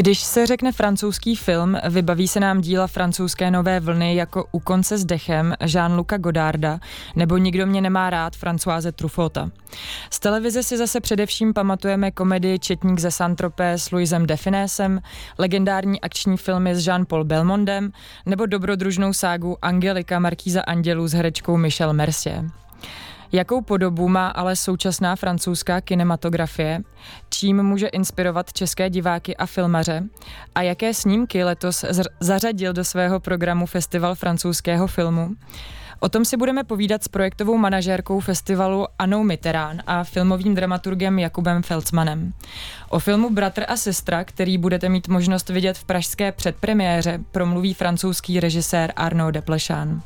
Když se řekne francouzský film, vybaví se nám díla francouzské nové vlny jako U konce s dechem Jean-Luca Godarda nebo Nikdo mě nemá rád Françoise Truffauta. Z televize si zase především pamatujeme komedii Četník ze Santropé s Louisem Definésem, legendární akční filmy s Jean-Paul Belmondem nebo dobrodružnou ságu Angelika Markíza Andělů s herečkou Michel Mercier. Jakou podobu má ale současná francouzská kinematografie? Čím může inspirovat české diváky a filmaře? A jaké snímky letos zařadil do svého programu Festival francouzského filmu? O tom si budeme povídat s projektovou manažérkou festivalu Anou Mitterán a filmovým dramaturgem Jakubem Felsmanem. O filmu Bratr a sestra, který budete mít možnost vidět v pražské předpremiéře, promluví francouzský režisér Arnaud Deplešán.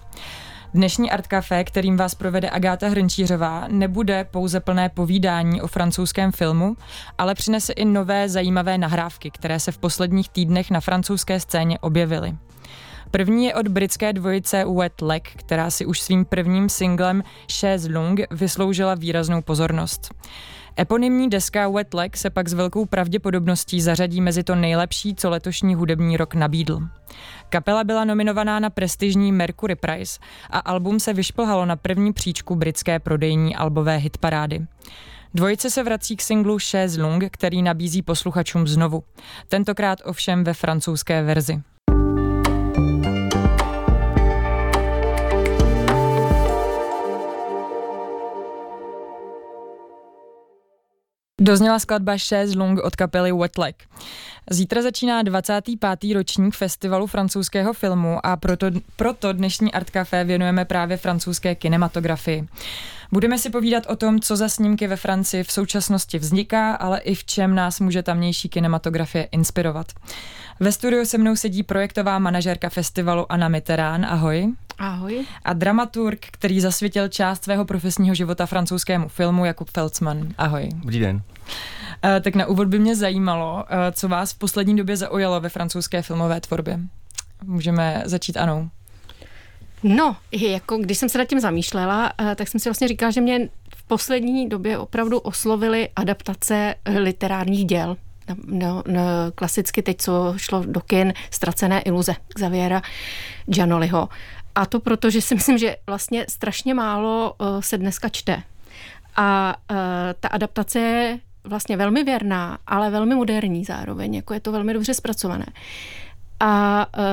Dnešní Art Café, kterým vás provede Agáta Hrnčířová, nebude pouze plné povídání o francouzském filmu, ale přinese i nové zajímavé nahrávky, které se v posledních týdnech na francouzské scéně objevily. První je od britské dvojice Wet Leg, která si už svým prvním singlem Chaise Longue vysloužila výraznou pozornost. Eponymní deska Wet Leg se pak s velkou pravděpodobností zařadí mezi to nejlepší, co letošní hudební rok nabídl. Kapela byla nominovaná na prestižní Mercury Prize a album se vyšplhalo na první příčku britské prodejní albové hitparády. Dvojice se vrací k singlu Chaise Longue, který nabízí posluchačům znovu. Tentokrát ovšem ve francouzské verzi. Dozněla skladba Chaise Longue od kapely Wet Leg. Zítra začíná 25. ročník festivalu francouzského filmu a proto, proto dnešní Art Café věnujeme právě francouzské kinematografii. Budeme si povídat o tom, co za snímky ve Francii v současnosti vzniká, ale i v čem nás může tamnější kinematografie inspirovat. Ve studiu se mnou sedí projektová manažerka festivalu Anna Mitterán. Ahoj. Ahoj. A dramaturg, který zasvětil část svého profesního života francouzskému filmu, Jakub Felcman. Ahoj. Dobrý den. Uh, tak na úvod by mě zajímalo, uh, co vás v poslední době zaujalo ve francouzské filmové tvorbě. Můžeme začít Anou. No, jako když jsem se nad tím zamýšlela, uh, tak jsem si vlastně říkala, že mě v poslední době opravdu oslovily adaptace literárních děl. No, no, klasicky teď, co šlo do kin, Ztracené iluze Xaviera Gianoliho. A to proto, že si myslím, že vlastně strašně málo se dneska čte. A ta adaptace vlastně velmi věrná, ale velmi moderní zároveň, jako je to velmi dobře zpracované. A uh,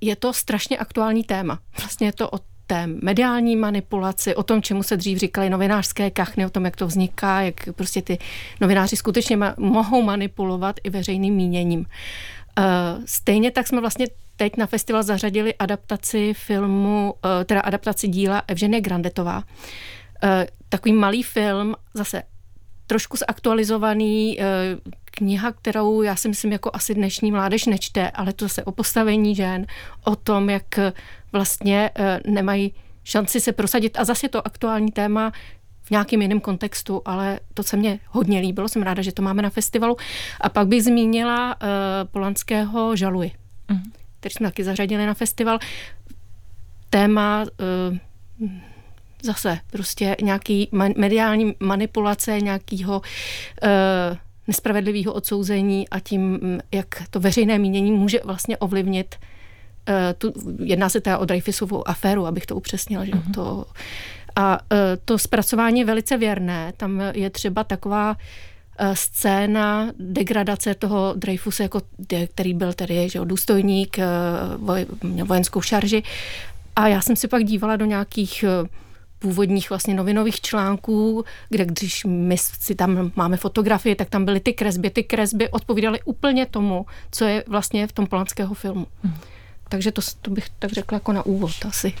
je to strašně aktuální téma. Vlastně je to o té mediální manipulaci, o tom, čemu se dřív říkali novinářské kachny, o tom, jak to vzniká, jak prostě ty novináři skutečně ma- mohou manipulovat i veřejným míněním. Uh, stejně tak jsme vlastně teď na festival zařadili adaptaci filmu, uh, teda adaptaci díla Evženie Grandetová. Uh, takový malý film, zase trošku zaktualizovaný, kniha, kterou já si myslím, jako asi dnešní mládež nečte, ale to zase o postavení žen, o tom, jak vlastně nemají šanci se prosadit. A zase to aktuální téma v nějakém jiném kontextu, ale to se mně hodně líbilo, jsem ráda, že to máme na festivalu. A pak bych zmínila Polanského Žaluji, uh-huh. který jsme taky zařadili na festival. Téma zase prostě nějaký mediální manipulace, nějakého uh, nespravedlivého odsouzení a tím, jak to veřejné mínění může vlastně ovlivnit uh, tu, jedná se teda o Dreyfusovou aféru, abych to upřesnila, že uh-huh. to a e, to zpracování je velice věrné. Tam je třeba taková e, scéna degradace toho Dreyfuse, jako, který byl tedy že, důstojník, e, měl vojenskou šarži. A já jsem si pak dívala do nějakých původních vlastně novinových článků, kde když my si tam máme fotografie, tak tam byly ty kresby. Ty kresby odpovídaly úplně tomu, co je vlastně v tom polanského filmu. Hmm. Takže to, to bych tak řekla jako na úvod asi.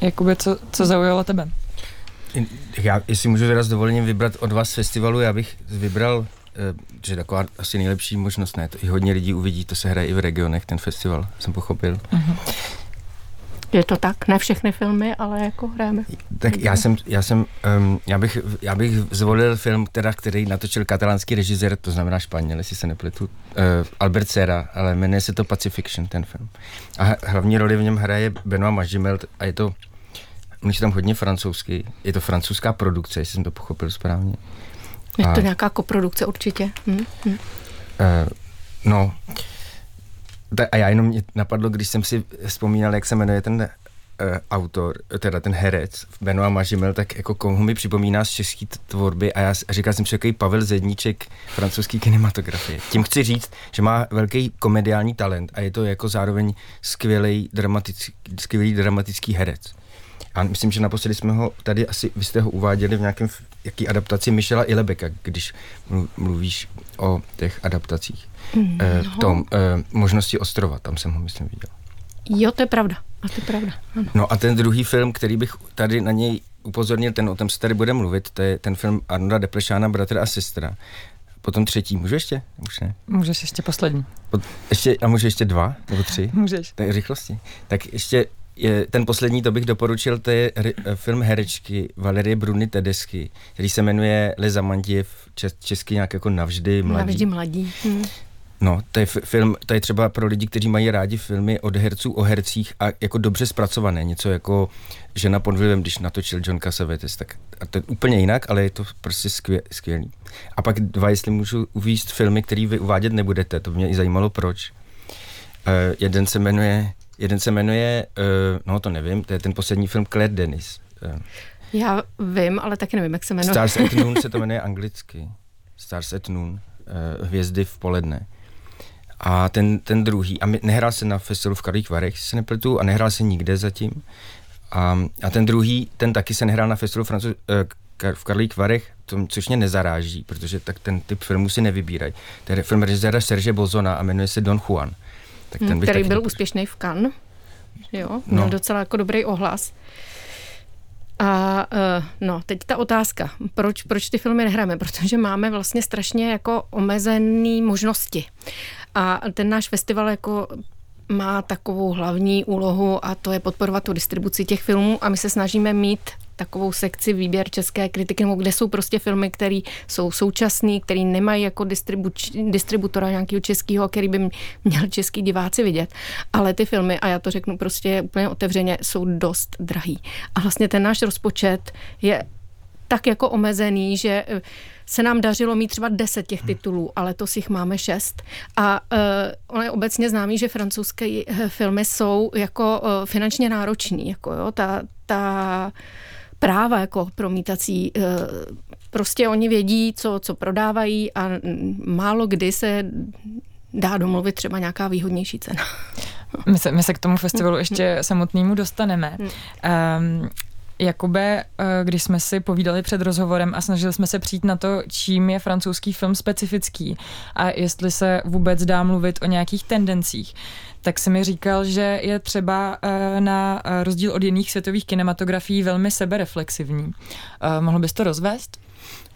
Jakoby, co, co zaujalo tebe? Já, jestli můžu teda s dovolením vybrat od vás festivalu, já bych vybral, eh, že taková asi nejlepší možnost, ne, to i hodně lidí uvidí, to se hraje i v regionech, ten festival, jsem pochopil. Uh-huh. Je to tak, ne všechny filmy, ale jako hrajeme. Tak já jsem, já jsem, um, já bych, já bych zvolil film, teda, který natočil katalánský režisér, to znamená Španěl, jestli se nepletu, uh, Albert Serra, ale jmenuje se to Pacifiction, ten film. A hlavní roli v něm hraje Benoit Magimel a je to Mluví tam hodně francouzsky. Je to francouzská produkce, jestli jsem to pochopil správně. Je to a, nějaká koprodukce určitě. Hm, hm. Uh, No, a já jenom mě napadlo, když jsem si vzpomínal, jak se jmenuje ten uh, autor, teda ten herec, Benoit Mažimel, tak jako komu mi připomíná z české tvorby a já a říkal jsem si, jaký Pavel Zedníček francouzský kinematografie. Tím chci říct, že má velký komediální talent a je to jako zároveň skvělý dramatický, skvělý dramatický herec. A myslím, že naposledy jsme ho tady asi, vy jste ho uváděli v nějakém jaký adaptaci Michela Ilebeka, když mluvíš o těch adaptacích. No. V tom eh, možnosti ostrova, tam jsem ho myslím viděl. Jo, to je pravda. A to je pravda. Ano. No a ten druhý film, který bych tady na něj upozornil, ten o tom se tady bude mluvit, to je ten film Arnolda Deplešána, Bratr a sestra. Potom třetí, můžu ještě? Už ne? Můžeš ještě poslední. Pot, ještě, a můžu ještě dva nebo tři? Můžeš. Tak rychlosti. Tak ještě je, ten poslední, to bych doporučil, to je re, film herečky Valerie Bruny Tedesky, který se jmenuje Les Amantiev, česky nějak jako navždy mladí. Navždy mladí. Hmm. No, to je film, to je třeba pro lidi, kteří mají rádi filmy od herců o hercích a jako dobře zpracované, něco jako Žena pod vlivem, když natočil John Cassavetes, tak a to je úplně jinak, ale je to prostě skvěl, skvělý. A pak dva, jestli můžu uvíct filmy, který vy uvádět nebudete, to by mě i zajímalo proč. Uh, jeden se jmenuje, jeden se jmenuje, uh, no to nevím, to je ten poslední film Claire Denis. Uh, Já vím, ale taky nevím, jak se jmenuje. Stars at Noon se to jmenuje anglicky. Stars at Noon, uh, hvězdy v poledne. A ten, ten druhý, a my, nehrál se na festivalu v Karlých Varech, se nepletu, a nehrál se nikde zatím. A, a ten druhý, ten taky se nehrál na festivalu Francouz, eh, v Karlých Varech, to, což mě nezaráží, protože tak ten typ filmů si nevybírají. To je film režiséra Serge Bozona a jmenuje se Don Juan. Tak ten hmm, který byl úspěšný v Cannes. Jo, měl no. docela jako dobrý ohlas. A uh, no, teď ta otázka, proč, proč ty filmy nehráme? Protože máme vlastně strašně jako omezené možnosti. A ten náš festival jako má takovou hlavní úlohu a to je podporovat tu distribuci těch filmů a my se snažíme mít takovou sekci výběr české kritiky, nebo kde jsou prostě filmy, které jsou současné, které nemají jako distribu- distributora nějakého českého, který by měl český diváci vidět. Ale ty filmy, a já to řeknu prostě úplně otevřeně, jsou dost drahý. A vlastně ten náš rozpočet je tak jako omezený, že uh, se nám dařilo mít třeba deset těch titulů, ale to si jich máme šest. A uh, ono je obecně známý, že francouzské eh, filmy jsou jako uh, finančně náročný. Jako, jo, ta, ta práva jako promítací uh, prostě oni vědí, co, co prodávají a málo kdy se dá domluvit třeba nějaká výhodnější cena. My se, my se k tomu festivalu ještě samotnému dostaneme. Um, Jakube, eh, když jsme si povídali před rozhovorem a snažili jsme se přijít na to, čím je francouzský film specifický a jestli se vůbec dá mluvit o nějakých tendencích, tak si mi říkal, že je třeba eh, na eh, rozdíl od jiných světových kinematografií velmi sebereflexivní. Mohl bys to rozvést?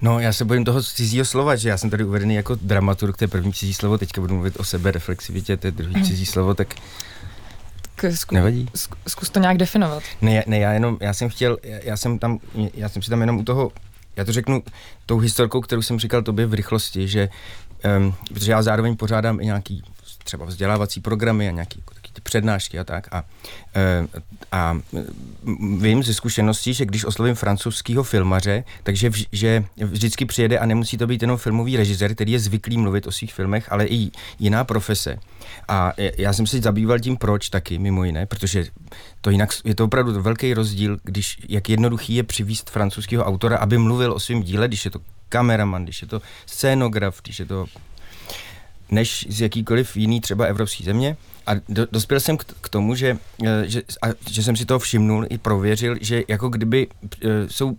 No, já se bojím toho cizího slova, že já jsem tady uvedený jako dramaturg, to je první cizí slovo, teďka budu mluvit o sebereflexivitě, to je druhý cizí slovo, tak zku, Nevadí. Zkus to nějak definovat. Ne, ne, já jenom, já jsem chtěl, já, já jsem tam, já jsem si tam jenom u toho, já to řeknu tou historkou, kterou jsem říkal tobě v rychlosti, že, um, protože já zároveň pořádám i nějaký třeba vzdělávací programy a nějaký jako ty přednášky a tak. A, eh, a vím ze zkušeností, že když oslovím francouzského filmaře, takže v, že vždycky přijede a nemusí to být jenom filmový režisér, který je zvyklý mluvit o svých filmech, ale i jiná profese. A já jsem si zabýval tím, proč taky, mimo jiné, protože to jinak je to opravdu velký rozdíl, když jak jednoduchý je přivíst francouzského autora, aby mluvil o svém díle, když je to kameraman, když je to scénograf, když je to než z jakýkoliv jiný třeba evropský země. A do, dospěl jsem k, k tomu, že, eh, že, a, že jsem si to všimnul i prověřil, že jako kdyby e, jsou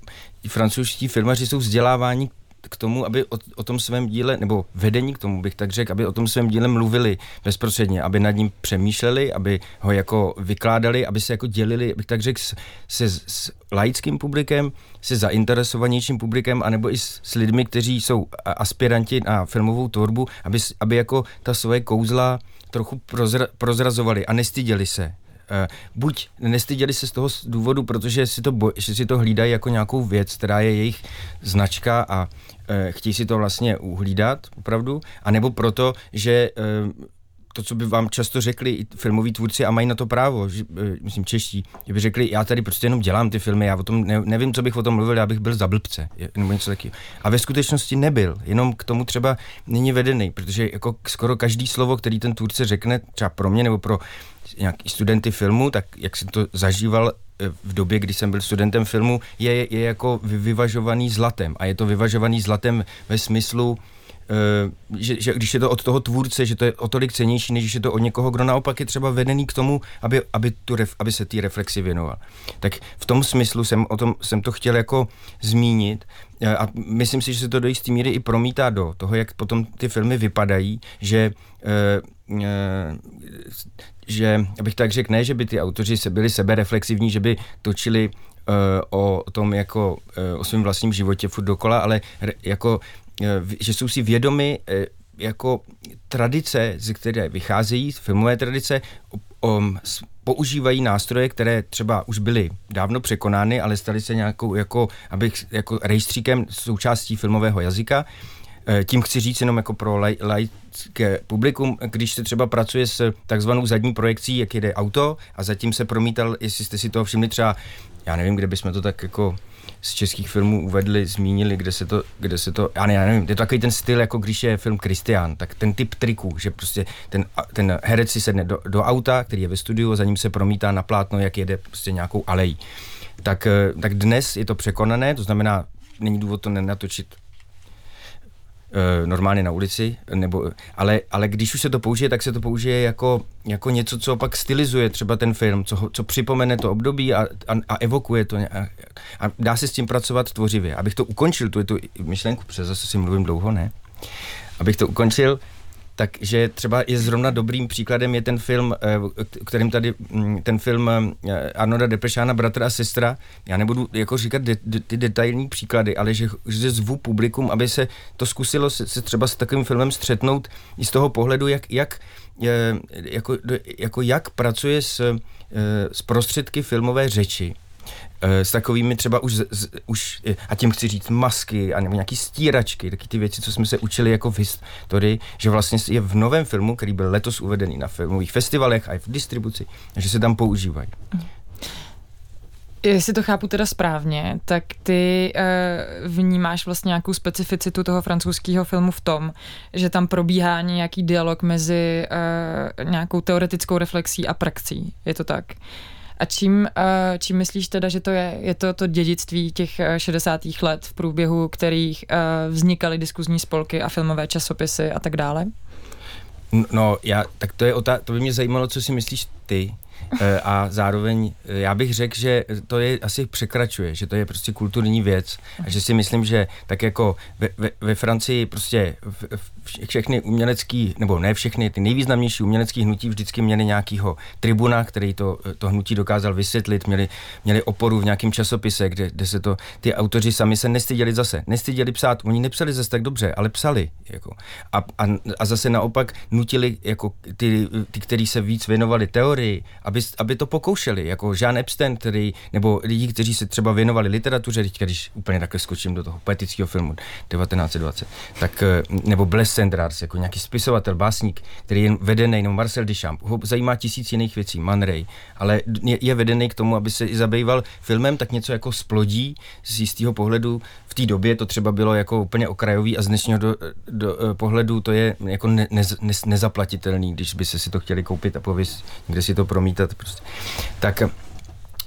francouzští filmaři jsou vzděláváni k tomu, aby o, o tom svém díle, nebo vedení k tomu bych tak řekl, aby o tom svém díle mluvili bezprostředně, aby nad ním přemýšleli, aby ho jako vykládali, aby se jako dělili, bych tak řekl, se s, laickým publikem, se zainteresovanějším publikem, anebo i s, s lidmi, kteří jsou aspiranti na filmovou tvorbu, aby, aby jako ta svoje kouzla trochu prozra, prozrazovali a nestyděli se. Uh, buď nestyděli se z toho důvodu, protože si to, boj, že si to hlídají jako nějakou věc, která je jejich značka a uh, chtějí si to vlastně uhlídat opravdu, anebo proto, že uh, to, co by vám často řekli i filmoví tvůrci a mají na to právo, že, eh, myslím čeští, že by řekli, já tady prostě jenom dělám ty filmy, já o tom ne, nevím, co bych o tom mluvil, já bych byl za blbce, nebo něco taky. A ve skutečnosti nebyl, jenom k tomu třeba není vedený, protože jako skoro každý slovo, který ten tvůrce řekne, třeba pro mě nebo pro nějaký studenty filmu, tak jak jsem to zažíval eh, v době, kdy jsem byl studentem filmu, je, je jako vyvažovaný zlatem. A je to vyvažovaný zlatem ve smyslu, Eh, že, že když je to od toho tvůrce, že to je o tolik cenější, než je to od někoho, kdo naopak je třeba vedený k tomu, aby, aby, tu ref, aby se té reflexi věnoval. Tak v tom smyslu jsem, o tom, jsem to chtěl jako zmínit eh, a myslím si, že se to do jisté míry i promítá do toho, jak potom ty filmy vypadají, že že, abych tak řekl, ne, že by ty autoři se byli sebereflexivní, že by točili uh, o tom jako uh, o svém vlastním životě furt dokola, ale re, jako Eh, že jsou si vědomi eh, jako tradice, ze které vycházejí, filmové tradice, um, používají nástroje, které třeba už byly dávno překonány, ale staly se nějakou jako, abych, jako rejstříkem součástí filmového jazyka. Eh, tím chci říct jenom jako pro laj, laické publikum, když se třeba pracuje s takzvanou zadní projekcí, jak jede auto a zatím se promítal, jestli jste si toho všimli třeba, já nevím, kde bychom to tak jako z českých filmů uvedli, zmínili, kde se to, kde se to, já, ne, já nevím, je to takový ten styl, jako když je film Kristián, tak ten typ triků, že prostě ten, ten herec si sedne do, do auta, který je ve studiu, za ním se promítá na plátno, jak jede prostě nějakou alejí. Tak, eh, tak dnes je to překonané, to znamená, není důvod to nenatočit Eh, normálně na ulici, nebo, ale, ale když už se to použije, tak se to použije jako, jako něco, co pak stylizuje třeba ten film, co, co připomene to období a, a, a evokuje to. A, a dá se s tím pracovat tvořivě. Abych to ukončil, tu, tu myšlenku, protože zase si mluvím dlouho, ne? Abych to ukončil, takže třeba je zrovna dobrým příkladem je ten film, eh, kterým tady mm, ten film eh, Arnoda Depešána, Bratra a sestra. Já nebudu jako říkat de, de, ty detailní příklady, ale že, že zvu publikum, aby se to zkusilo se, se třeba s takovým filmem střetnout i z toho pohledu, jak, jak, jako, jako jak pracuje s, eh, s prostředky filmové řeči Eh, s takovými třeba už, z, už, eh, a tím chci říct masky, a nebo nějaký stíračky, taky ty věci, co jsme se učili jako v historii, že vlastně je v novém filmu, který byl letos uvedený na filmových festivalech a i v distribuci, že se tam používají. Jestli to chápu teda správně, tak ty uh, vnímáš vlastně nějakou specificitu toho francouzského filmu v tom, že tam probíhá nějaký dialog mezi uh, nějakou teoretickou reflexí a praxí. Je to tak? A čím, eh, čím myslíš teda, že to je? Je to to dědictví těch 60. Eh, let v průběhu, kterých eh, vznikaly diskuzní spolky a filmové časopisy a tak dále? No, já, tak to je otá- to by mě zajímalo, co si myslíš ty. Eh, a zároveň eh, já bych řekl, že to je asi překračuje, že to je prostě kulturní věc. A že si myslím, že tak jako ve, ve, ve Francii prostě všechny umělecký, nebo ne všechny, ty nejvýznamnější umělecký hnutí vždycky měli nějakýho tribuna, který to, to hnutí dokázal vysvětlit, měli, měli oporu v nějakém časopise, kde, kde se to, ty autoři sami se nestyděli zase, nestyděli psát, oni nepsali zase tak dobře, ale psali, jako. A, a, a zase naopak nutili jako ty, ty, kteří se víc věnovali teorii, aby aby, aby to pokoušeli, jako Jean Epstein, který, nebo lidi, kteří se třeba věnovali literatuře, teď když úplně takhle skočím do toho poetického filmu 1920, tak, eh, nebo Blaise Cendrars, jako nějaký spisovatel, básník, který je vedený, nebo Marcel Duchamp, ho zajímá tisíc jiných věcí, Man Ray, ale je, je vedený k tomu, aby se i zabýval filmem, tak něco jako splodí z jistého pohledu. V té době to třeba bylo jako úplně okrajový a z dnešního do, do, do eh, pohledu to je jako ne, ne, ne, nezaplatitelný, když by se si to chtěli koupit a pověst, někde si to promítat. Prostě. Tak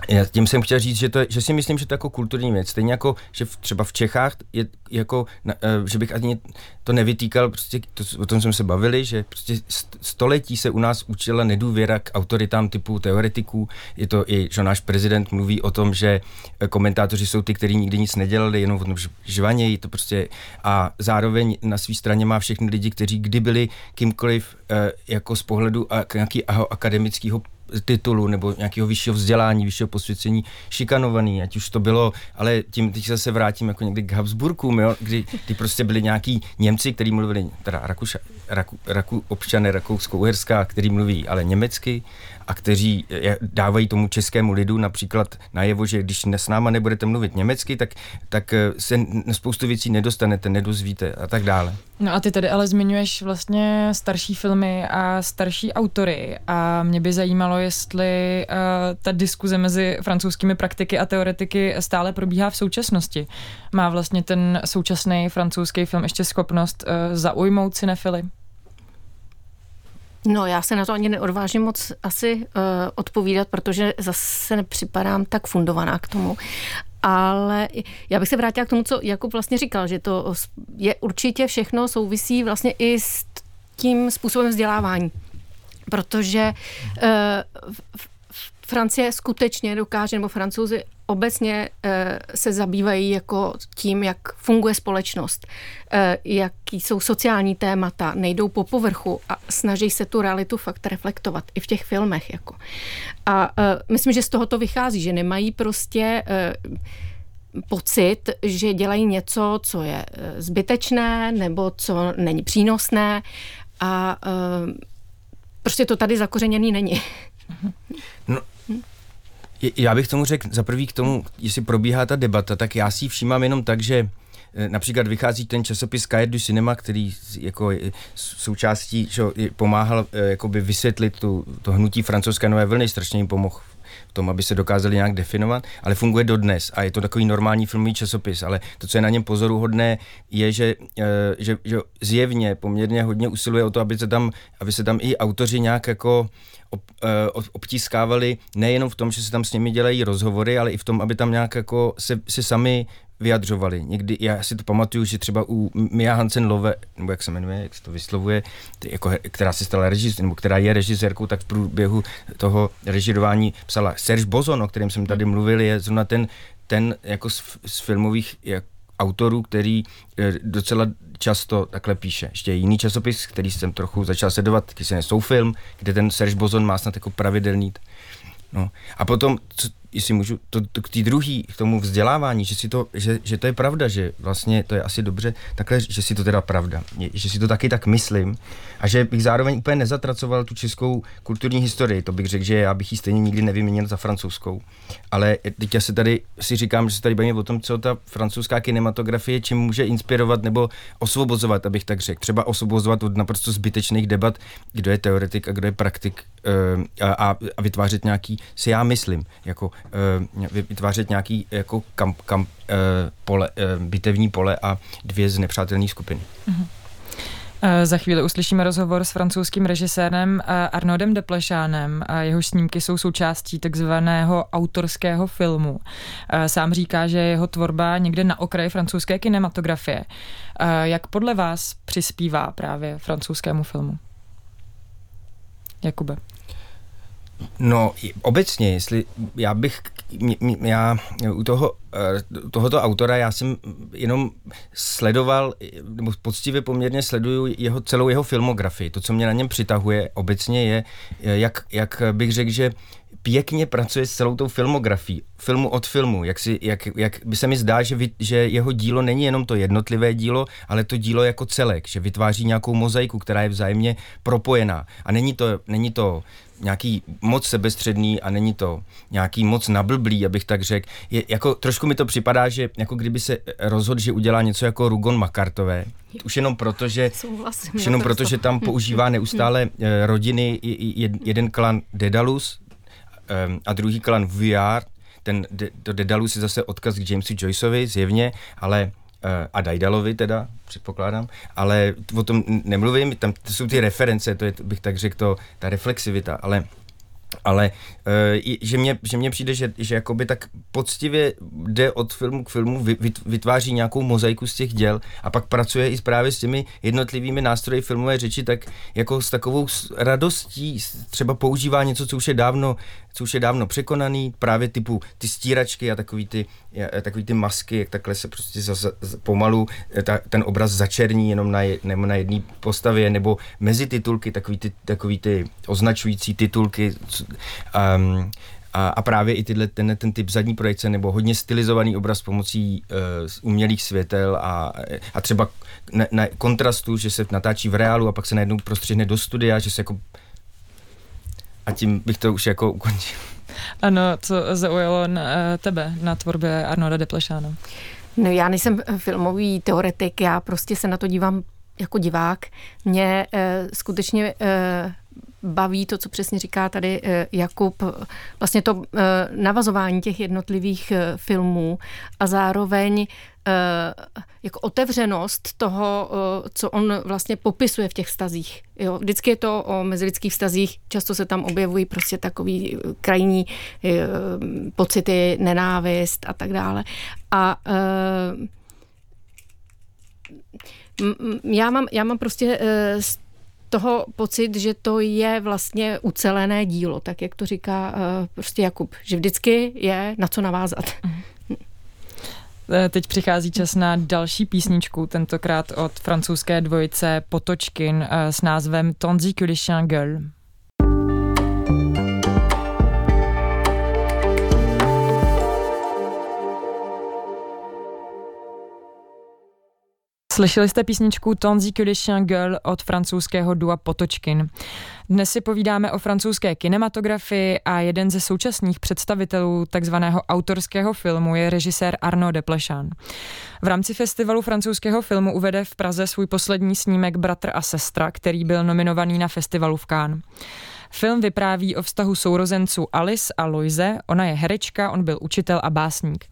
já tím jsem chtěl říct, že, to, že si myslím, že to je jako kulturní věc. Stejně jako, že v, třeba v Čechách je jako, uh, že bych ani to nevytýkal, prostě to, o tom jsme se bavili, že prostě století se u nás učila nedůvěra k autoritám typu teoretiků. Je to i, že náš prezident mluví o tom, že eh, komentátoři jsou ty, kteří nikdy nic nedělali, jenom o tom žvanějí, to prostě a zároveň na své straně má všechny lidi, kteří kdy byli kýmkoliv uh, jako z pohledu a, nějakého akademického titulu nebo nějakého vyššího vzdělání, vyššího posvěcení šikanovaný, ať už to bylo, ale tím teď se vrátím jako někdy k Habsburkům, jo, kdy ty prostě byli nějaký Němci, kteří mluvili, teda Rakuša, Raku, Raku, občané Rakousko-Uherská, který mluví ale německy a kteří eh, dávají tomu českému lidu například najevo, že když s náma nebudete mluvit německy, tak, tak eh, se spoustu věcí nedostanete, nedozvíte a tak dále. No a ty tady ale zmiňuješ vlastně starší filmy a starší autory a mě by zajímalo, jestli uh, ta diskuze mezi francouzskými praktiky a teoretiky stále probíhá v současnosti. Má vlastně ten současný francouzský film ještě schopnost zaujmout cinefily? No, já se na to ani neodvážím moc asi uh, odpovídat, protože zase nepřipadám tak fundovaná k tomu. Ale já bych se vrátila k tomu, co Jakub vlastně říkal, že to je určitě všechno souvisí vlastně i s tím způsobem vzdělávání. Protože uh, Francie skutečně dokáže, nebo francouzi obecně e, se zabývají jako tím, jak funguje společnost, e, jaký jsou sociální témata, nejdou po povrchu a snaží se tu realitu fakt reflektovat i v těch filmech. Jako. A e, myslím, že z toho to vychází, že nemají prostě pocit, že dělají něco, co je zbytečné nebo co není přínosné a prostě to tady zakořeněný není. No, já bych tomu řekl, za prvý k tomu, jestli probíhá ta debata, tak já si všímám jenom tak, že eh, například vychází ten časopis Cahiers du Cinema, který jako součástí že pomáhal eh, jakoby vysvětlit tu, to hnutí francouzské nové vlny, strašně jim pomohl tom, aby se dokázali nějak definovat, ale funguje dodnes a je to takový normální filmový časopis, ale to, co je na něm pozoruhodné, je, že, eh, že, že zjevně poměrně hodně usiluje o to, aby se tam, aby se tam i autoři nějak jako eh, obtiskávali nejenom v tom, že se tam s nimi dělají rozhovory, ale i v tom, aby tam nějak jako se, se sami vyjadřovali. Někdy, já si to pamatuju, že třeba u Mia Hansen Love, nebo jak se jmenuje, jak se to vyslovuje, jako, která se stala režisérkou, nebo která je režisérkou, tak v průběhu toho režirování psala Serge Bozon, o kterém jsem tady mluvil, je zrovna ten, ten jako z, z filmových jak, autorů, který eh, docela často takhle píše. Ještě jiný časopis, který jsem trochu začal sledovat, který se nesou film, kde ten Serge Bozon má snad jako pravidelný. No. A potom, co, jestli můžu, to, to k té druhý, k tomu vzdělávání, že, si to, že, že to je pravda, že vlastně to je asi dobře, takhle, že si to teda pravda, že si to taky tak myslím a že bych zároveň úplně nezatracoval tu českou kulturní historii, to bych řekl, že já bych ji stejně nikdy nevyměnil za francouzskou, ale teď já se tady si říkám, že se tady bavíme o tom, co ta francouzská kinematografie, čím může inspirovat nebo osvobozovat, abych tak řekl, třeba osvobozovat od naprosto zbytečných debat, kdo je teoretik a kdo je praktik eh, a, a vytvářet nějaký, si já myslím, jako vytvářet nějaký jako kam, kam, uh, pole, uh, bitevní pole a dvě z nepřátelných skupin. Mm-hmm. Za chvíli uslyšíme rozhovor s francouzským režisérem Arnoldem Deplešánem. Jeho snímky jsou součástí takzvaného autorského filmu. Sám říká, že jeho tvorba někde na okraji francouzské kinematografie. Jak podle vás přispívá právě francouzskému filmu? Jakube. No, obecně, jestli já bych, já u toho, eh, tohoto autora, já jsem jenom sledoval, nebo poctivě poměrně sleduju jeho, celou jeho filmografii. To, co mě na něm přitahuje obecně je, jak, jak bych řekl, že pěkně pracuje s celou tou filmografií, filmu od filmu, jak, si, jak, jak by se mi zdá, že, vy, že jeho dílo není jenom to jednotlivé dílo, ale to dílo jako celek, že vytváří nějakou mozaiku, která je vzájemně propojená. A není to, není to nějaký moc sebestředný a není to nějaký moc nablblý, abych tak řekl. Je, jako, trošku mi to připadá, že jako kdyby se rozhodl, že udělá něco jako Rugon Makartové, už jenom proto, že, už jenom proto, že tam používá neustále eh, rodiny, jeden klan Dedalus eh, a druhý klan VR, ten to Dedalus je zase odkaz k Jamesu Joyceovi, zjevně, ale a Dajdalovi teda, předpokládám, ale o tom nemluvím, tam jsou ty reference, to je, bych tak řekl, to, ta reflexivita, ale ale uh, že, mně, že mně přijde, že, že jakoby tak poctivě jde od filmu k filmu, vytváří nějakou mozaiku z těch děl a pak pracuje i právě s těmi jednotlivými nástroji filmové řeči, tak jako s takovou radostí třeba používá něco, co už je dávno, co už je dávno překonaný, právě typu ty stíračky a takový ty takový ty masky, jak takhle se prostě za, za, pomalu ta, ten obraz začerní jenom na, je, na jedné postavě, nebo mezi titulky, takový ty, takový ty označující titulky. Um, a, a právě i tyhle, ten, ten typ zadní projekce nebo hodně stylizovaný obraz pomocí uh, umělých světel a, a třeba na, na kontrastu, že se natáčí v reálu a pak se najednou prostřihne do studia, že se jako a tím bych to už jako ukončil. Ano, co zaujalo na eh, tebe na tvorbě Arnolda Deplešána? No já nejsem filmový teoretik, já prostě se na to dívám jako divák. Mě eh, skutečně eh, baví to, co přesně říká tady eh, Jakub, vlastně to eh, navazování těch jednotlivých eh, filmů a zároveň jako otevřenost toho, co on vlastně popisuje v těch stazích. Jo, vždycky je to o mezilidských vztazích, často se tam objevují prostě takový krajní pocity, nenávist a tak dále. A já mám, já mám prostě z toho pocit, že to je vlastně ucelené dílo, tak jak to říká uh, prostě Jakub, že vždycky je na co navázat. Eh, teď přichází čas na další písničku, tentokrát od francouzské dvojice Potočkin eh, s názvem Tonzi que les chiens gueulent. Slyšeli jste písničku Tonzi que les chiens od francouzského dua Potočkin. Dnes si povídáme o francouzské kinematografii a jeden ze současných představitelů takzvaného autorského filmu je režisér Arnaud Desplechin. V rámci festivalu francouzského filmu uvede v Praze svůj poslední snímek Bratr a sestra, který byl nominovaný na festivalu v Cannes. Film vypráví o vztahu sourozenců Alice a Loise. Ona je herečka, on byl učitel a básník.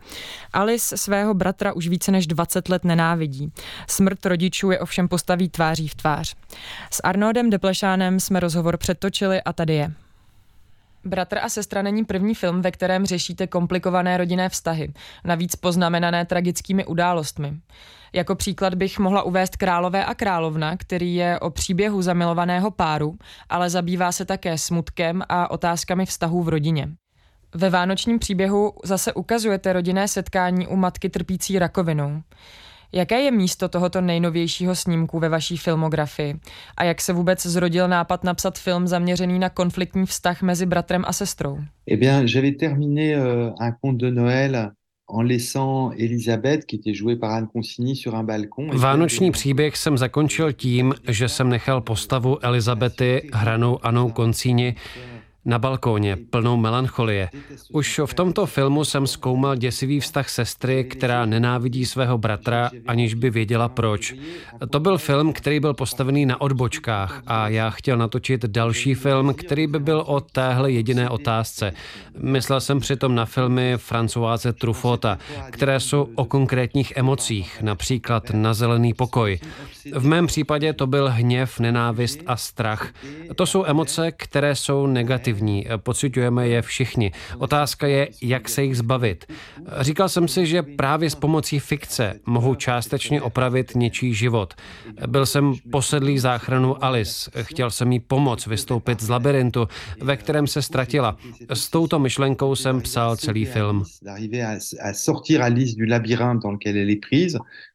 Alice svého bratra už více než 20 let nenávidí. Smrt rodičů je ovšem postaví tváří v tvář. S Arnoldem Deplešánem jsme rozhovor přetočili a tady je. Bratr a sestra není první film, ve kterém řešíte komplikované rodinné vztahy, navíc poznamenané tragickými událostmi. Jako příklad bych mohla uvést Králové a královna, který je o příběhu zamilovaného páru, ale zabývá se také smutkem a otázkami vztahů v rodině. Ve vánočním příběhu zase ukazujete rodinné setkání u matky trpící rakovinou. Jaké je místo tohoto nejnovějšího snímku ve vaší filmografii? A jak se vůbec zrodil nápad napsat film zaměřený na konfliktní vztah mezi bratrem a sestrou? Eh bien, j'avais terminé uh, un conte de Noël en laissant Elisabeth, qui était jouée par Anne Consigny, sur un balcon. Vánoční příběh jsem zakončil tím, že jsem nechal postavu Elizabety hranou Anou Concini na balkóně, plnou melancholie. Už v tomto filmu jsem zkoumal děsivý vztah sestry, která nenávidí svého bratra, aniž by věděla proč. To byl film, který byl postavený na odbočkách a já chtěl natočit další film, který by byl o téhle jediné otázce. Myslel jsem přitom na filmy Francoise Truffota, které jsou o konkrétních emocích, například na zelený pokoj. V mém případě to byl hněv, nenávist a strach. To jsou emoce, které jsou negativní, pocitujeme je všichni. Otázka je, jak se jich zbavit. Říkal jsem si, že právě s pomocí fikce mohu částečně opravit něčí život. Byl jsem posedlý záchranu Alice, chtěl jsem jí pomoct vystoupit z labirintu, ve kterém se ztratila. S touto myšlenkou jsem psal celý film.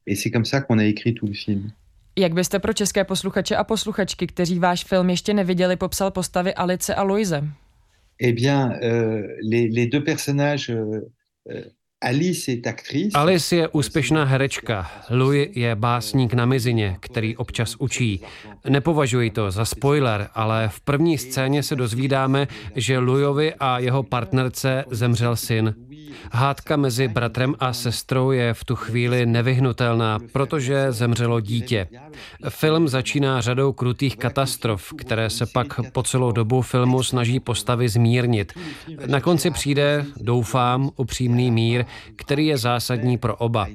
Et c'est comme ça qu'on a écrit tout le film. Jak byste pro české posluchače a posluchačky, kteří váš film ještě neviděli, popsal postavy Alice a Louise? Eh bien, euh, les, les deux personnages euh, Alice je úspěšná herečka, Louis je básník na mizině, který občas učí. Nepovažuji to za spoiler, ale v první scéně se dozvídáme, že Louisovi a jeho partnerce zemřel syn. Hádka mezi bratrem a sestrou je v tu chvíli nevyhnutelná, protože zemřelo dítě. Film začíná řadou krutých katastrof, které se pak po celou dobu filmu snaží postavy zmírnit. Na konci přijde, doufám, upřímný mír, který je zásadní pro oba.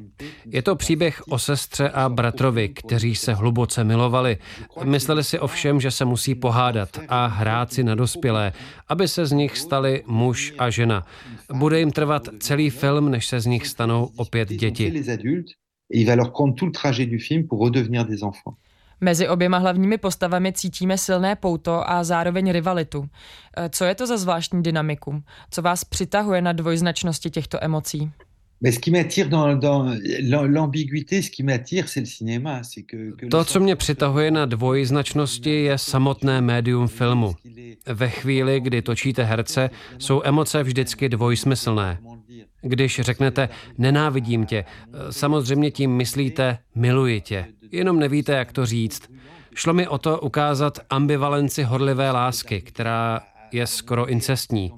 Je to příběh o sestře a bratrovi, kteří se hluboce milovali. Mysleli si ovšem, že se musí pohádat a hrát si na dospělé, aby se z nich stali muž a žena. Bude jim trvat celý film, než se z nich stanou opět děti. Mezi oběma hlavními postavami cítíme silné pouto a zároveň rivalitu. E, co je to za zvláštní dynamiku? Co vás přitahuje na dvojznačnosti těchto emocí? To, co mě přitahuje na dvojznačnosti, je samotné médium filmu. Ve chvíli, kdy točíte herce, jsou emoce vždycky dvojsmyslné. Když řeknete nenávidím tě, samozřejmě tím myslíte miluji tě. Jenom nevíte, jak to říct. Šlo mi o to ukázat ambivalenci horlivé lásky, která je skoro incestní.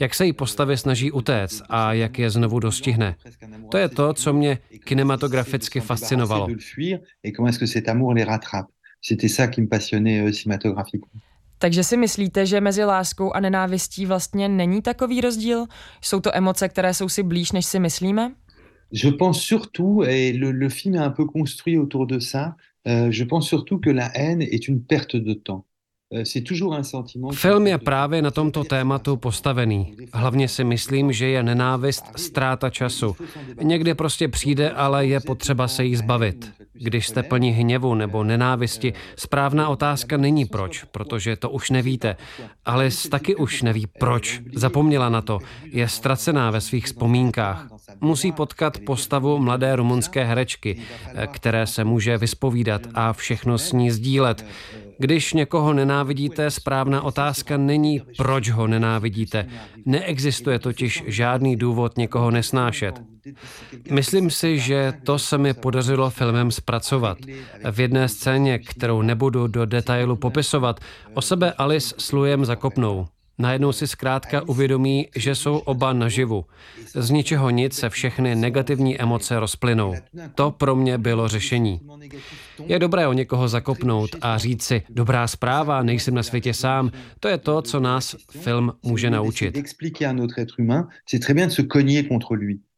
Jak se jí postavy snaží utéct a jak je znovu dostihne. To je to, co mě kinematograficky fascinovalo. Takže si myslíte, že mezi láskou a nenávistí vlastně není takový rozdíl? Jsou to emoce, které jsou si blíž, než si myslíme? Je pense surtout, et le, le film est un peu construit autour de ça, euh, je pense surtout que la haine est une perte de temps. Euh, film je právě na tomto tématu postavený. Hlavně si myslím, že je nenávist ztráta času. Někdy prostě přijde, ale je potřeba se jí zbavit. Když jste plní hněvu nebo nenávisti, správná otázka není proč, protože to už nevíte. Ale taky už neví proč. Zapomněla na to. Je ztracená ve svých vzpomínkách. Musí potkat postavu mladé rumunské herečky, které se může vyspovídat a všechno s ní sdílet. Když někoho nenávidíte, správná otázka není, proč ho nenávidíte. Neexistuje totiž žádný důvod někoho nesnášet. Myslím si, že to se mi podařilo filmem zpracovat. V jedné scéně, kterou nebudu do detailu popisovat, o sebe Alice s Lujem zakopnou. Najednou si zkrátka uvědomí, že jsou oba naživu. Z ničeho nic se všechny negativní emoce rozplynou. To pro mě bylo řešení. Je dobré o někoho zakopnout a říct si, dobrá zpráva, nejsem na světě sám. To je to, co nás film může naučit.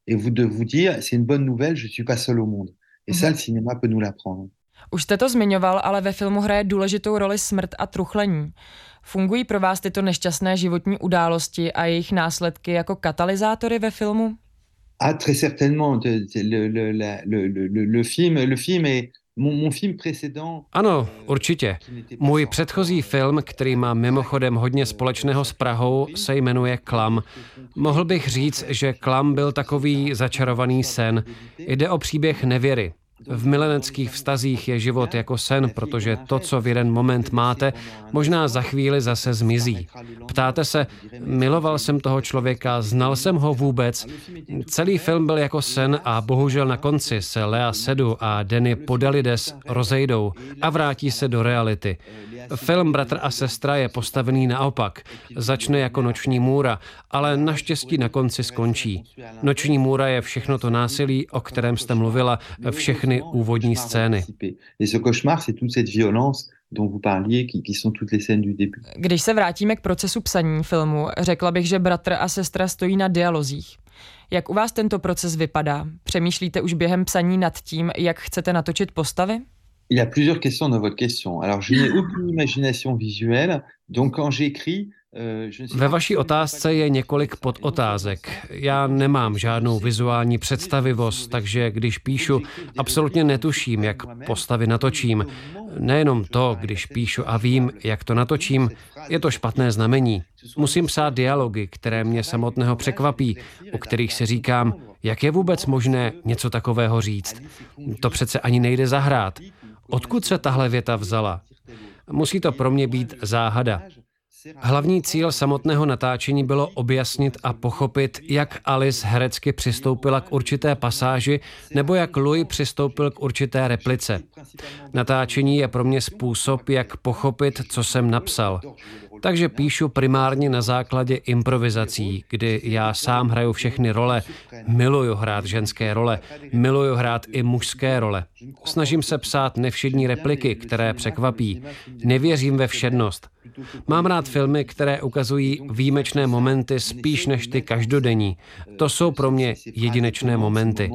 Et vous de vous dire, c'est une bonne nouvelle, je suis pas seul au monde. Et ça, le cinéma peut nous l'apprendre. Už jste to zmiňoval, ale ve filmu hraje důležitou roli smrt a truchlení. Fungují pro vás tyto nešťastné životní události a jejich následky jako katalyzátory ve filmu? Ah, très certainement. Le, le, le, le, le, film, le film est, ano, určitě. Můj předchozí film, který má mimochodem hodně společného s Prahou, se jmenuje Klam. Mohl bych říct, že Klam byl takový začarovaný sen. Jde o příběh nevěry. V mileneckých vztazích je život jako sen, protože to, co v jeden moment máte, možná za chvíli zase zmizí. Ptáte se, miloval jsem toho člověka, znal jsem ho vůbec. Celý film byl jako sen a bohužel na konci se Lea Sedu a Denny Podalides rozejdou a vrátí se do reality. Film Bratr a sestra je postavený naopak. Začne jako noční můra, ale naštěstí na konci skončí. Noční můra je všechno to násilí, o kterém jste mluvila, všechny úvodní scény. Když se vrátíme k procesu psaní filmu, řekla bych, že bratr a sestra stojí na dialozích. Jak u vás tento proces vypadá? Přemýšlíte už během psaní nad tím, jak chcete natočit postavy? Il y a plusieurs questions dans votre question. Alors, je n'ai aucune imagination visuelle, donc quand j'écris, ve vaší otázce je několik podotázek. Já nemám žádnou vizuální představivost, takže když píšu, absolutně netuším, jak postavy natočím. Nejenom to, když píšu a vím, jak to natočím, je to špatné znamení. Musím psát dialogy, které mě samotného překvapí, o kterých si říkám, jak je vůbec možné něco takového říct. To přece ani nejde zahrát. Odkud se tahle věta vzala? Musí to pro mě být záhada. Hlavní cíl samotného natáčení bylo objasnit a pochopit, jak Alice herecky přistoupila k určité pasáži nebo jak Louis přistoupil k určité replice. Natáčení je pro mě způsob, jak pochopit, co jsem napsal. Takže píšu primárně na základě improvizací, kdy já sám hraju všechny role. Miluju hrát ženské role, miluju hrát i mužské role. Snažím se psát nevšední repliky, které překvapí. Nevěřím ve všednost. Mám rád filmy, které ukazují výjimečné momenty spíš než ty každodenní. To jsou pro mě jedinečné momenty.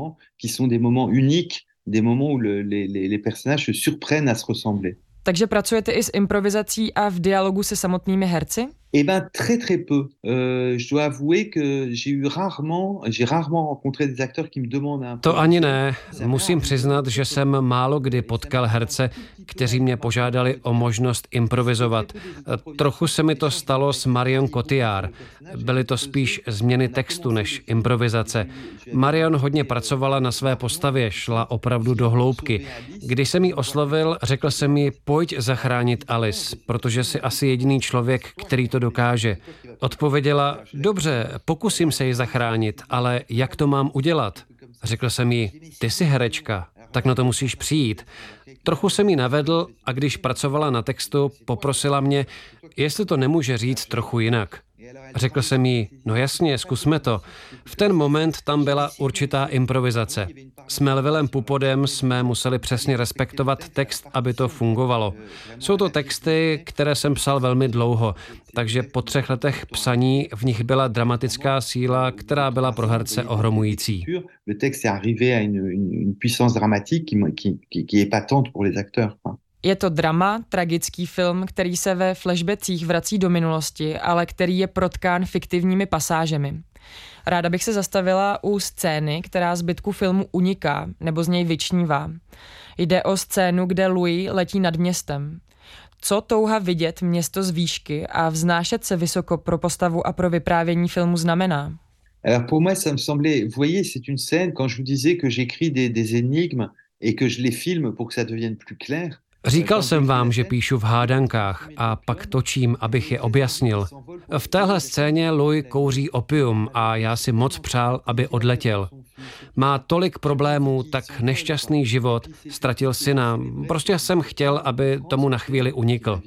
des moments où le, les, les personnages se surprennent à se ressembler. Takže pracujete i s improvizací a v dialogu se samotnými herci? Eh ben très très peu. Euh, je dois avouer que j'ai eu rarement, j'ai rarement rencontré des acteurs qui me demandent un To ani ne. Musím přiznat, že jsem málo kdy potkal herce, kteří mě požádali o možnost improvizovat. Trochu se mi to stalo s Marion Cotillard. Byly to spíš změny textu než improvizace. Marion hodně pracovala na své postavě, šla opravdu do hloubky. Když jsem jí oslovil, řekl jsem mi, pojď zachránit Alice, protože jsi asi jediný člověk, který to dokáže. Odpověděla, dobře, pokusím se ji zachránit, ale jak to mám udělat? Řekl jsem jí, ty jsi herečka, tak na to musíš přijít. Trochu jsem jí navedl a když pracovala na textu, poprosila mě, jestli to nemůže říct trochu jinak. Řekl jsem jí, no jasně, zkusme to. V ten moment tam byla určitá improvizace. S Melvillem Pupodem jsme museli přesně respektovat text, aby to fungovalo. Jsou to texty, které jsem psal velmi dlouho, takže po třech letech psaní v nich byla dramatická síla, která byla pro herce ohromující. Le texte est arrivé à une, une, puissance dramatique qui, qui, qui, est pour les acteurs. Quoi. Je to drama, tragický film, který se ve flashbacích vrací do minulosti, ale který je protkán fiktivními pasážemi. Ráda bych se zastavila u scény, která zbytku filmu uniká nebo z něj vyčnívá. Jde o scénu, kde Louis letí nad městem. Co touha vidět město z výšky a vznášet se vysoko pro postavu a pro vyprávění filmu znamená? Alors pour moi, ça me semblait, vous voyez, c'est une scène, quand je vous disais que j'écris des, des énigmes et que je les filme pour que ça devienne plus clair, Říkal jsem vám, že píšu v hádankách a pak točím, abych je objasnil. V téhle scéně Louis kouří opium a já si moc přál, aby odletěl. Má tolik problémů, tak nešťastný život, ztratil syna. Prostě jsem chtěl, aby tomu na chvíli unikl.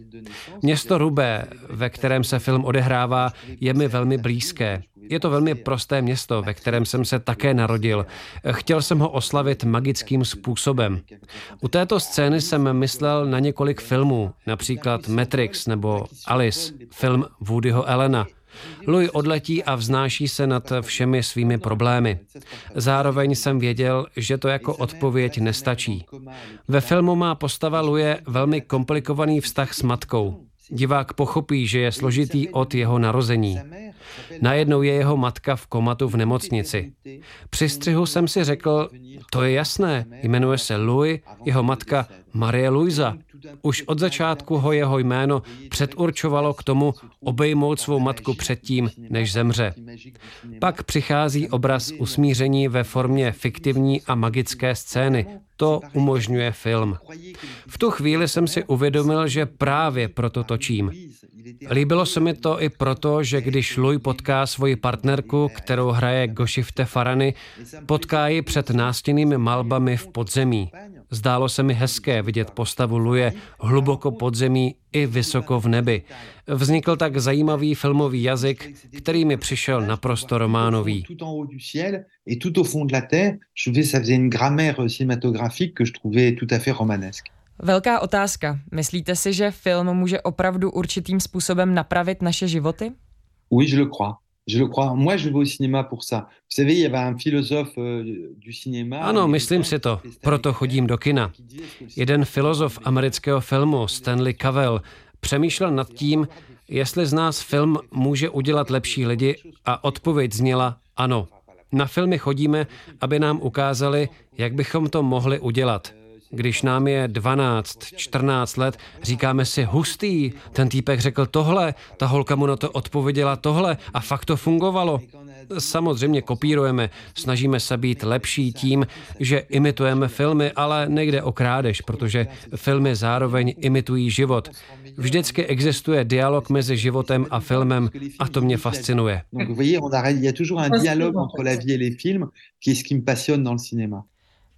Město Rubé, ve kterém se film odehrává, je mi velmi blízké. Je to velmi prosté město, ve kterém jsem se také narodil. Chtěl jsem ho oslavit magickým způsobem. U této scény jsem myslel na několik filmů, například Matrix nebo Alice, film Woodyho Elena. Louis odletí a vznáší se nad všemi svými problémy. Zároveň jsem věděl, že to jako odpověď nestačí. Ve filmu má postava Louis velmi komplikovaný vztah s matkou. Divák pochopí, že je složitý od jeho narození. Najednou je jeho matka v komatu v nemocnici. Při střihu jsem si řekl, to je jasné, jmenuje se Louis, jeho matka Marie Luisa. Už od začátku ho jeho jméno předurčovalo k tomu obejmout svou matku předtím, než zemře. Pak přichází obraz usmíření ve formě fiktivní a magické scény. To umožňuje film. V tu chvíli jsem si uvědomil, že právě proto točím. Líbilo se mi to i proto, že když Louis potká svoji partnerku, kterou hraje Gošifte Farany, potká ji před nástěnými malbami v podzemí. Zdálo se mi hezké vidět postavu Luje hluboko pod zemí i vysoko v nebi. Vznikl tak zajímavý filmový jazyk, který mi přišel naprosto románový. Velká otázka. Myslíte si, že film může opravdu určitým způsobem napravit naše životy? Oui, je le crois. Je le crois. Moi, je vais au cinéma pour ça. Vous savez, il y avait un philosophe euh, du cinéma. Ano, myslím si to. Proto chodím do kina. Jeden filozof amerického filmu, Stanley Cavell, přemýšlel nad tím, jestli z nás film může udělat lepší lidi a odpověď zněla ano. Na filmy chodíme, aby nám ukázali, jak bychom to mohli udělat. Když nám je 12, 14 let, říkáme si hustý, ten týpek řekl tohle, ta holka mu na to odpověděla tohle a fakt to fungovalo. Samozřejmě kopírujeme, snažíme se být lepší tím, že imitujeme filmy, ale nejde o krádež, protože filmy zároveň imitují život. Vždycky existuje dialog mezi životem a filmem a to mě fascinuje. Donc, vous voyez, on a, il y a toujours un dialogue entre la vie et les films qui est ce qui me passionne dans le cinéma.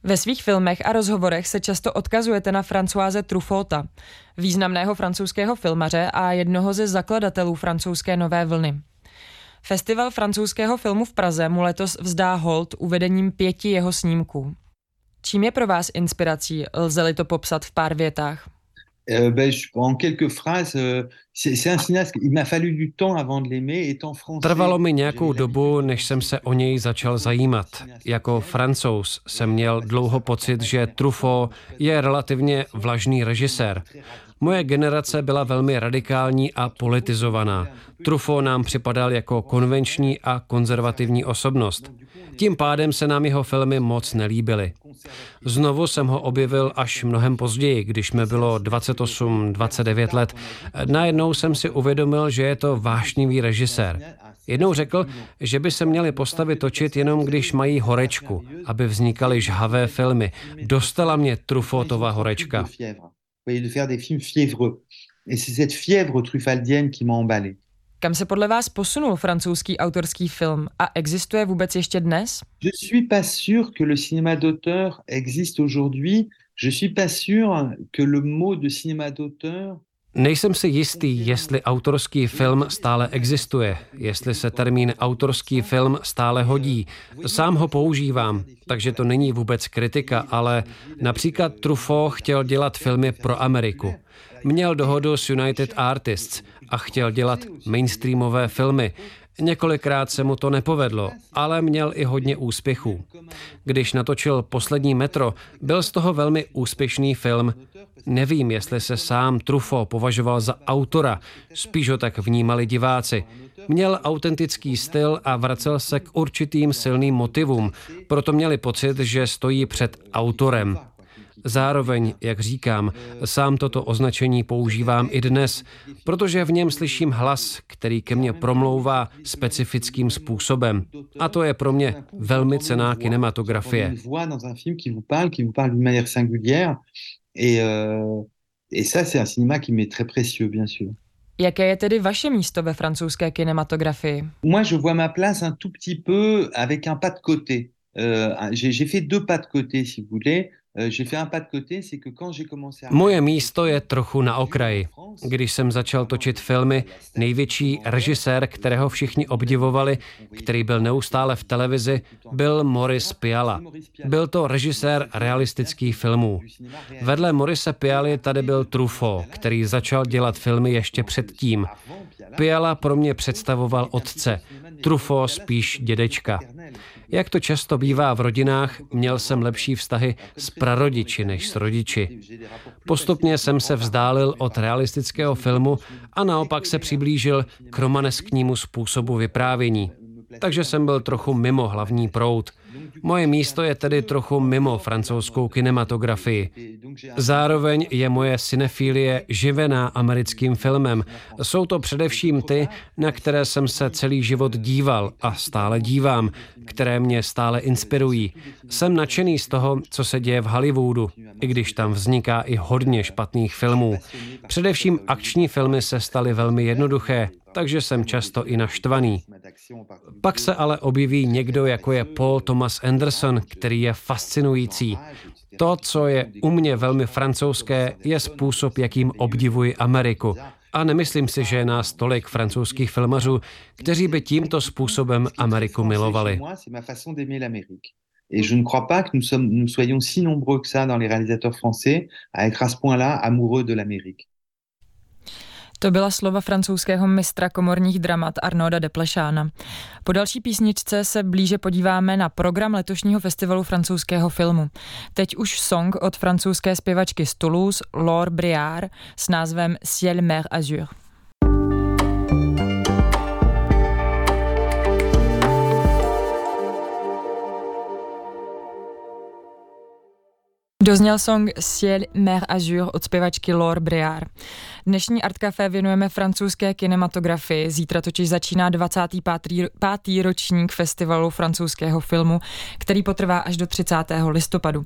Ve svých filmech a rozhovorech se často odkazujete na Françoise Truffauta, významného francouzského filmaře a jednoho ze zakladatelů francouzské nové vlny. Festival francouzského filmu v Praze mu letos vzdá hold uvedením pěti jeho snímků. Čím je pro vás inspirací, lze-li to popsat v pár větách? Euh, ben, je, en quelques phrases, euh, c'est un cinéaste, il m'a fallu du temps avant de l'aimer, étant français. Trvalo mi nějakou dobu, než jsem se o něj začal zajímat. Jako francouz jsem měl dlouho pocit, že Truffaut je relativně vlažný režisér. Moje generace byla velmi radikální a politizovaná. Truffaut nám připadal jako konvenční a konzervativní osobnost. Tím pádem se nám jeho filmy moc nelíbily. Znovu jsem ho objevil až mnohem později, když mi bylo 28-29 let. Najednou jsem si uvědomil, že je to vášnivý režisér. Jednou řekl, že by se měli postavy točit jenom když mají horečku, aby vznikaly žhavé filmy. Dostala mě Truffautová horečka. Kam se podle vás posunul francouzský autorský film a existuje vůbec ještě dnes? Je suis pas sûr que le cinéma d'auteur existe aujourd'hui. Je suis pas sûr que le mot de cinéma d'auteur Nejsem si jistý, jestli autorský film stále existuje, jestli se termín autorský film stále hodí. Sám ho používám, takže to není vůbec kritika, ale například Truffaut chtěl dělat filmy pro Ameriku. Měl dohodu s United Artists a chtěl dělat mainstreamové filmy. Několikrát se mu to nepovedlo, ale měl i hodně úspěchů. Když natočil Poslední metro, byl z toho velmi úspěšný film. Nevím, jestli se sám Trufo považoval za autora, spíš ho tak vnímali diváci. Měl autentický styl a vracel se k určitým silným motivům, proto měli pocit, že stojí před autorem. Zároveň, jak říkám, sám toto označení používám i dnes, protože v něm slyším hlas, který ke mně promlouvá specifickým způsobem. A to je pro mě velmi cená kinematografie. Jaké je tedy vaše místo ve francouzské kinematografii? Moi, je vois ma place un tout petit peu avec un pas de côté. Euh, j'ai fait deux pas de côté, si vous voulez. Euh, Moje místo je trochu na okraji. Když jsem začal točit filmy, největší režisér, kterého všichni obdivovali, který byl neustále v televizi, byl Maurice Piala. Byl to režisér realistických filmů. Vedle Maurice Pialy tady byl Truffaut, který začal dělat filmy ještě předtím. Piala pro mě představoval otce, Truffaut spíš dědečka. Jak to často bývá v rodinách, měl jsem lepší vztahy s prarodiči než s rodiči. Postupně jsem se vzdálil od realistického filmu a naopak se přiblížil k romanesknímu způsobu vyprávění. Takže jsem byl trochu mimo hlavní proud – Moje místo je tedy trochu mimo francouzskou kinematografii. Zároveň je moje cinefilie živená americkým filmem. Jsou to především ty, na které jsem se celý život díval a stále dívám, které mě stále inspirují. Jsem nadšený z toho, co se děje v Hollywoodu, i když tam vzniká i hodně špatných filmů. Především akční filmy se staly velmi jednoduché, takže jsem často i naštvaný. Pak se ale objeví někdo, jako je Paul Thomas Anderson, který je fascinující. To, co je u mě velmi francouzské, je způsob, jakým obdivuji Ameriku. A nemyslím si, že je nás tolik francouzských filmařů, kteří by tímto způsobem Ameriku milovali. Et je ne crois pas que nous, sommes, nous soyons si nombreux que ça dans les réalisateurs français à être à ce point-là amoureux de l'Amérique. To byla slova francouzského mistra komorních dramat Arnolda Deplešána. Po další písničce se blíže podíváme na program letošního festivalu francouzského filmu. Teď už song od francouzské zpěvačky z Toulouse, Laure Briard, s názvem Ciel Mer Azur. Dozněl song Ciel Mer Azur od zpěvačky Laure Briard. Dnešní Art Café věnujeme francouzské kinematografii. Zítra totiž začíná 25. pátý ročník festivalu francouzského filmu, který potrvá až do 30. listopadu.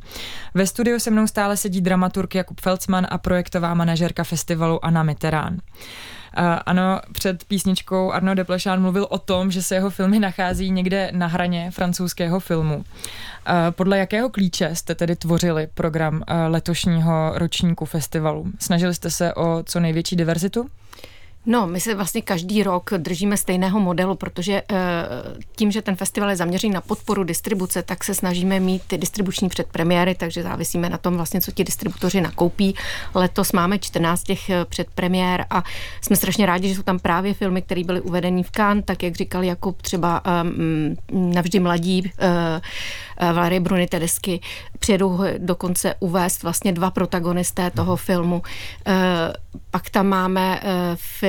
Ve studiu se mnou stále sedí dramaturg Jakub Felcman a projektová manažerka festivalu Anna Mitterrand. Ano, před písničkou Arno Deplešán mluvil o tom, že se jeho filmy nachází někde na hraně francouzského filmu. Podle jakého klíče jste tedy tvořili program letošního ročníku festivalu? Snažili jste se o co největší diverzitu? No, my se vlastně každý rok držíme stejného modelu, protože eh, tím, že ten festival je zaměřený na podporu distribuce, tak se snažíme mít ty distribuční předpremiéry, takže závisíme na tom vlastně, co ti distributoři nakoupí. Letos máme 14 těch eh, předpremiér a jsme strašně rádi, že jsou tam právě filmy, které byly uvedeny v Cannes, tak jak říkal Jakub, třeba um, Navždy mladí, uh, Valerie Bruny Tedesky, přijedou dokonce uvést vlastně dva protagonisté toho filmu. Uh, pak tam máme uh,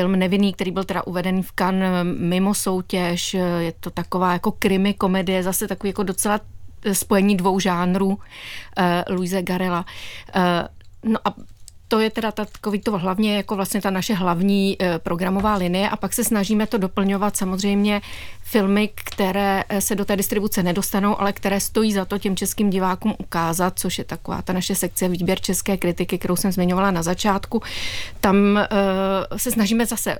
film Nevinný, který byl teda uvedený v Cannes mimo soutěž. Je to taková jako krimi komedie, zase takový jako docela spojení dvou žánrů uh, Luise Garela. Uh, no a to je teda takový to hlavně jako vlastně ta naše hlavní eh, programová linie a pak se snažíme to doplňovat samozřejmě filmy, které eh, se do té distribuce nedostanou, ale které stojí za to těm českým divákům ukázat, což je taková ta naše sekce výběr české kritiky, kterou jsem zmiňovala na začátku. Tam uh, se snažíme zase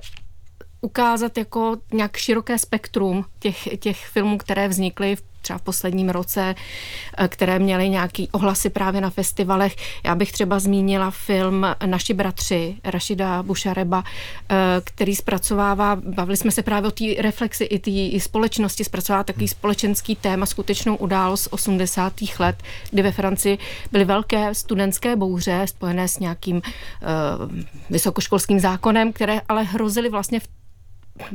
ukázat jako nějak široké spektrum těch, těch filmů, které vznikly v třeba v posledním roce, eh, které měly nějaký ohlasy právě na festivalech. Já bych třeba zmínila film Naši bratři Rašida Bušareba, eh, který zpracovává, bavili jsme se právě o té reflexi i té společnosti, zpracovává takový společenský téma, skutečnou událost 80. let, kdy ve Francii byly velké studentské bouře spojené s nějakým uh, vysokoškolským zákonem, které ale hrozily vlastně v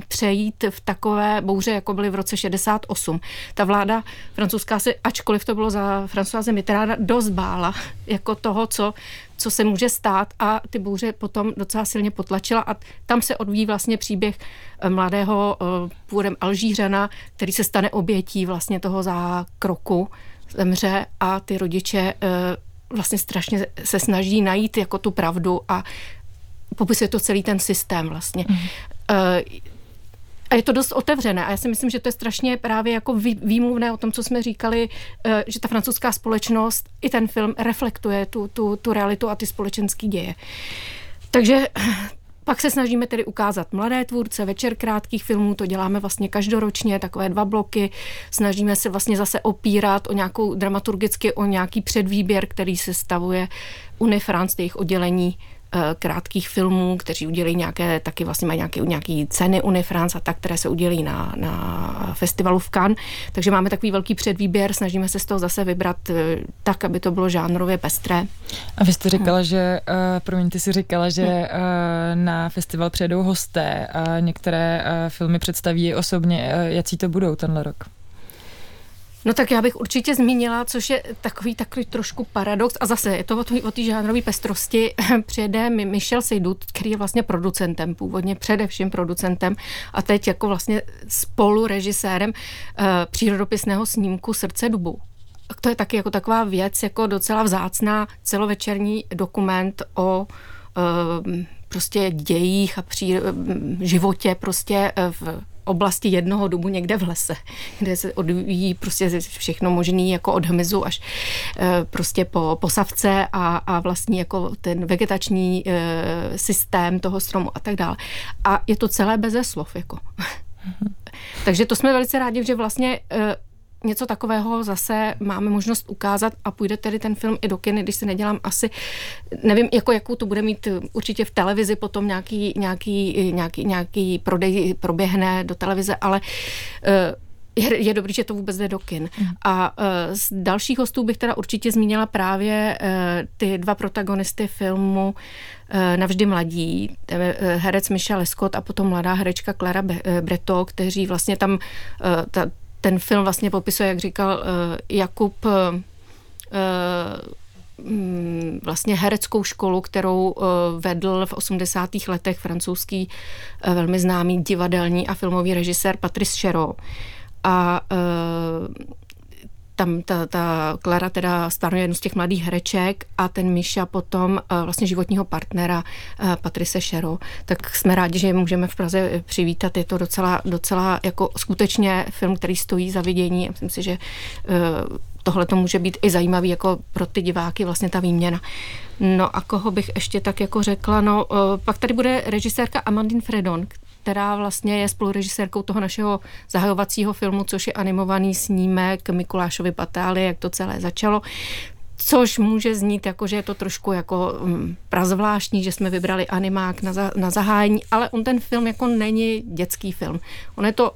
přejít v takové bouře, jako byly v roce 68. Ta vláda francouzská se, ačkoliv to bylo za Françoise Mitterranda, dost bála jako toho, co, co se může stát a ty bouře potom docela silně potlačila a tam se odvíjí vlastně příběh eh, mladého eh, původem Alžířana, který se stane obětí vlastně toho zákroku, zemře a ty rodiče eh, vlastně strašně se snaží najít jako tu pravdu a popisuje to celý ten systém vlastně. Mm. A je to dost otevřené a já si myslím, že to je strašně právě jako výmluvné o tom, co jsme říkali, eh, že ta francouzská společnost i ten film reflektuje tu, tu, tu realitu a ty společenské děje. Takže pak se snažíme tedy ukázat mladé tvůrce, večer krátkých filmů, to děláme vlastně každoročně, takové dva bloky. Snažíme se vlastně zase opírat o nějakou dramaturgicky, o nějaký předvýběr, který se stavuje Unifrance, jejich oddělení krátkých filmů, kteří udělí nějaké, taky vlastně mají nějaké, nějaké ceny Unifrance a tak, které se udělí na, na festivalu v Cannes. Takže máme takový velký předvýběr, snažíme se z toho zase vybrat eh, tak, aby to bylo žánrově pestré. A vy jste říkala, že, uh, promiň, ty jsi říkala, že uh, na festival přijedou hosté a některé uh, filmy představí osobně. Uh, jaký to budou tenhle rok? No tak já bych určitě zmínila, což je takový takový trošku paradox a zase je to o té žánrové pestrosti. Přijede Michel Seydut, který je vlastně producentem, původně především producentem a teď jako vlastně spolu režisérem uh, přírodopisného snímku Srdce dubu. To je taky jako taková věc, jako docela vzácná celovečerní dokument o uh, prostě dějích a pří, životě prostě v oblasti jednoho dubu někde v lese, kde se odvíjí prostě všechno možný jako od hmyzu až e, prostě po posavce a, a vlastně jako ten vegetační e, systém toho stromu a tak dále. A je to celé beze slov, jako. Takže to jsme velice rádi, že vlastně e, něco takového zase máme možnost ukázat a půjde tedy ten film i do kiny, když se nedělám asi, nevím, jako jakou to bude mít určitě v televizi, potom nějaký, nějaký, nějaký, nějaký prodej proběhne do televize, ale uh, je, je dobrý, že to vůbec jde do kin. Mm. A uh, z dalších hostů bych teda určitě zmínila právě uh, ty dva protagonisty filmu uh, Navždy mladí, herec Michel Scott a potom mladá herečka Clara Be- Breto, kteří vlastně tam, ta, ten film vlastně popisuje, jak říkal uh, Jakub, uh, vlastně hereckou školu, kterou vedl v 80. letech francouzský velmi známý divadelní a filmový režisér Patrice Chéreau. A tam ta, ta Klara teda stanuje jednu z těch mladých hereček a ten Míša potom uh, vlastně životního partnera uh, Patrice Šero. Tak jsme rádi, že je můžeme v Praze přivítat. Je to docela, docela jako skutečně film, který stojí za vidění. Myslím si, že tohle to může být i zajímavý jako pro ty diváky vlastně ta výměna. No a koho bych ještě tak jako řekla, no pak tady bude režisérka Amandine Fredon, která vlastně je spolurežisérkou toho našeho zahajovacího filmu, což je animovaný snímek Mikulášovi Patály, jak to celé začalo. Což může znít jako, že je to trošku jako um, prazvláštní, že jsme vybrali animák na, za, na zahájení, ale on ten film jako není dětský film. On je to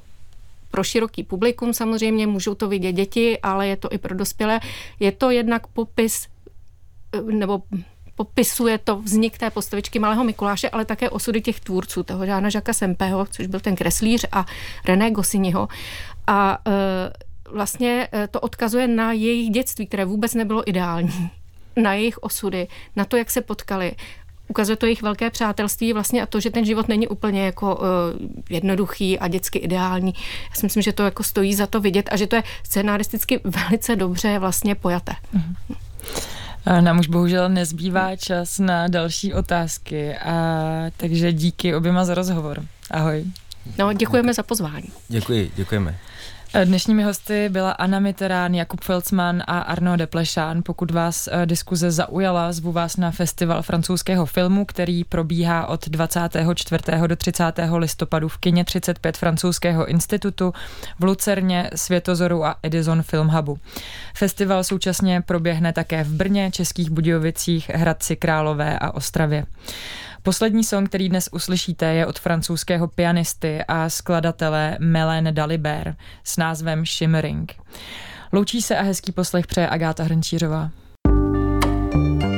pro široký publikum samozřejmě, můžou to vidět děti, ale je to i pro dospělé. Je to jednak popis eh, nebo popisuje to vznik té postavičky Malého Mikuláše, ale také osudy těch tvůrců, toho Žána Žaka Sempeho, což byl ten kreslíř, a René Gosiniho. A e, vlastně e, to odkazuje na jejich dětství, které vůbec nebylo ideální na jejich osudy, na to, jak se potkali, ukazuje to jejich velké přátelství vlastně a to, že ten život není úplně jako uh, jednoduchý a dětsky ideální. Já si myslím, že to jako stojí za to vidět a že to je scenaristicky velice dobře vlastně pojaté. Mm-hmm. Nám už bohužel nezbývá čas na další otázky, a, takže díky oběma za rozhovor. Ahoj. No, děkujeme za pozvání. Děkuji, děkujeme. Dnešními hosty byla Anna Mitterán, Jakub Felsman a Arno Deplešán. Pokud vás eh, diskuze zaujala, zvu vás na festival francouzského filmu, který probíhá od 24. do 30. listopadu v kině 35 francouzského institutu v Lucerně, Světozoru a Edison Film Hubu. Festival současně proběhne také v Brně, Českých Budějovicích, Hradci Králové a Ostravě. Poslední song, který dnes uslyšíte, je od francouzského pianisty a skladatele Melène Dalibert s názvem Shimmering. Loučí se a hezký poslech přeje Agáta Hrnčířová. thank you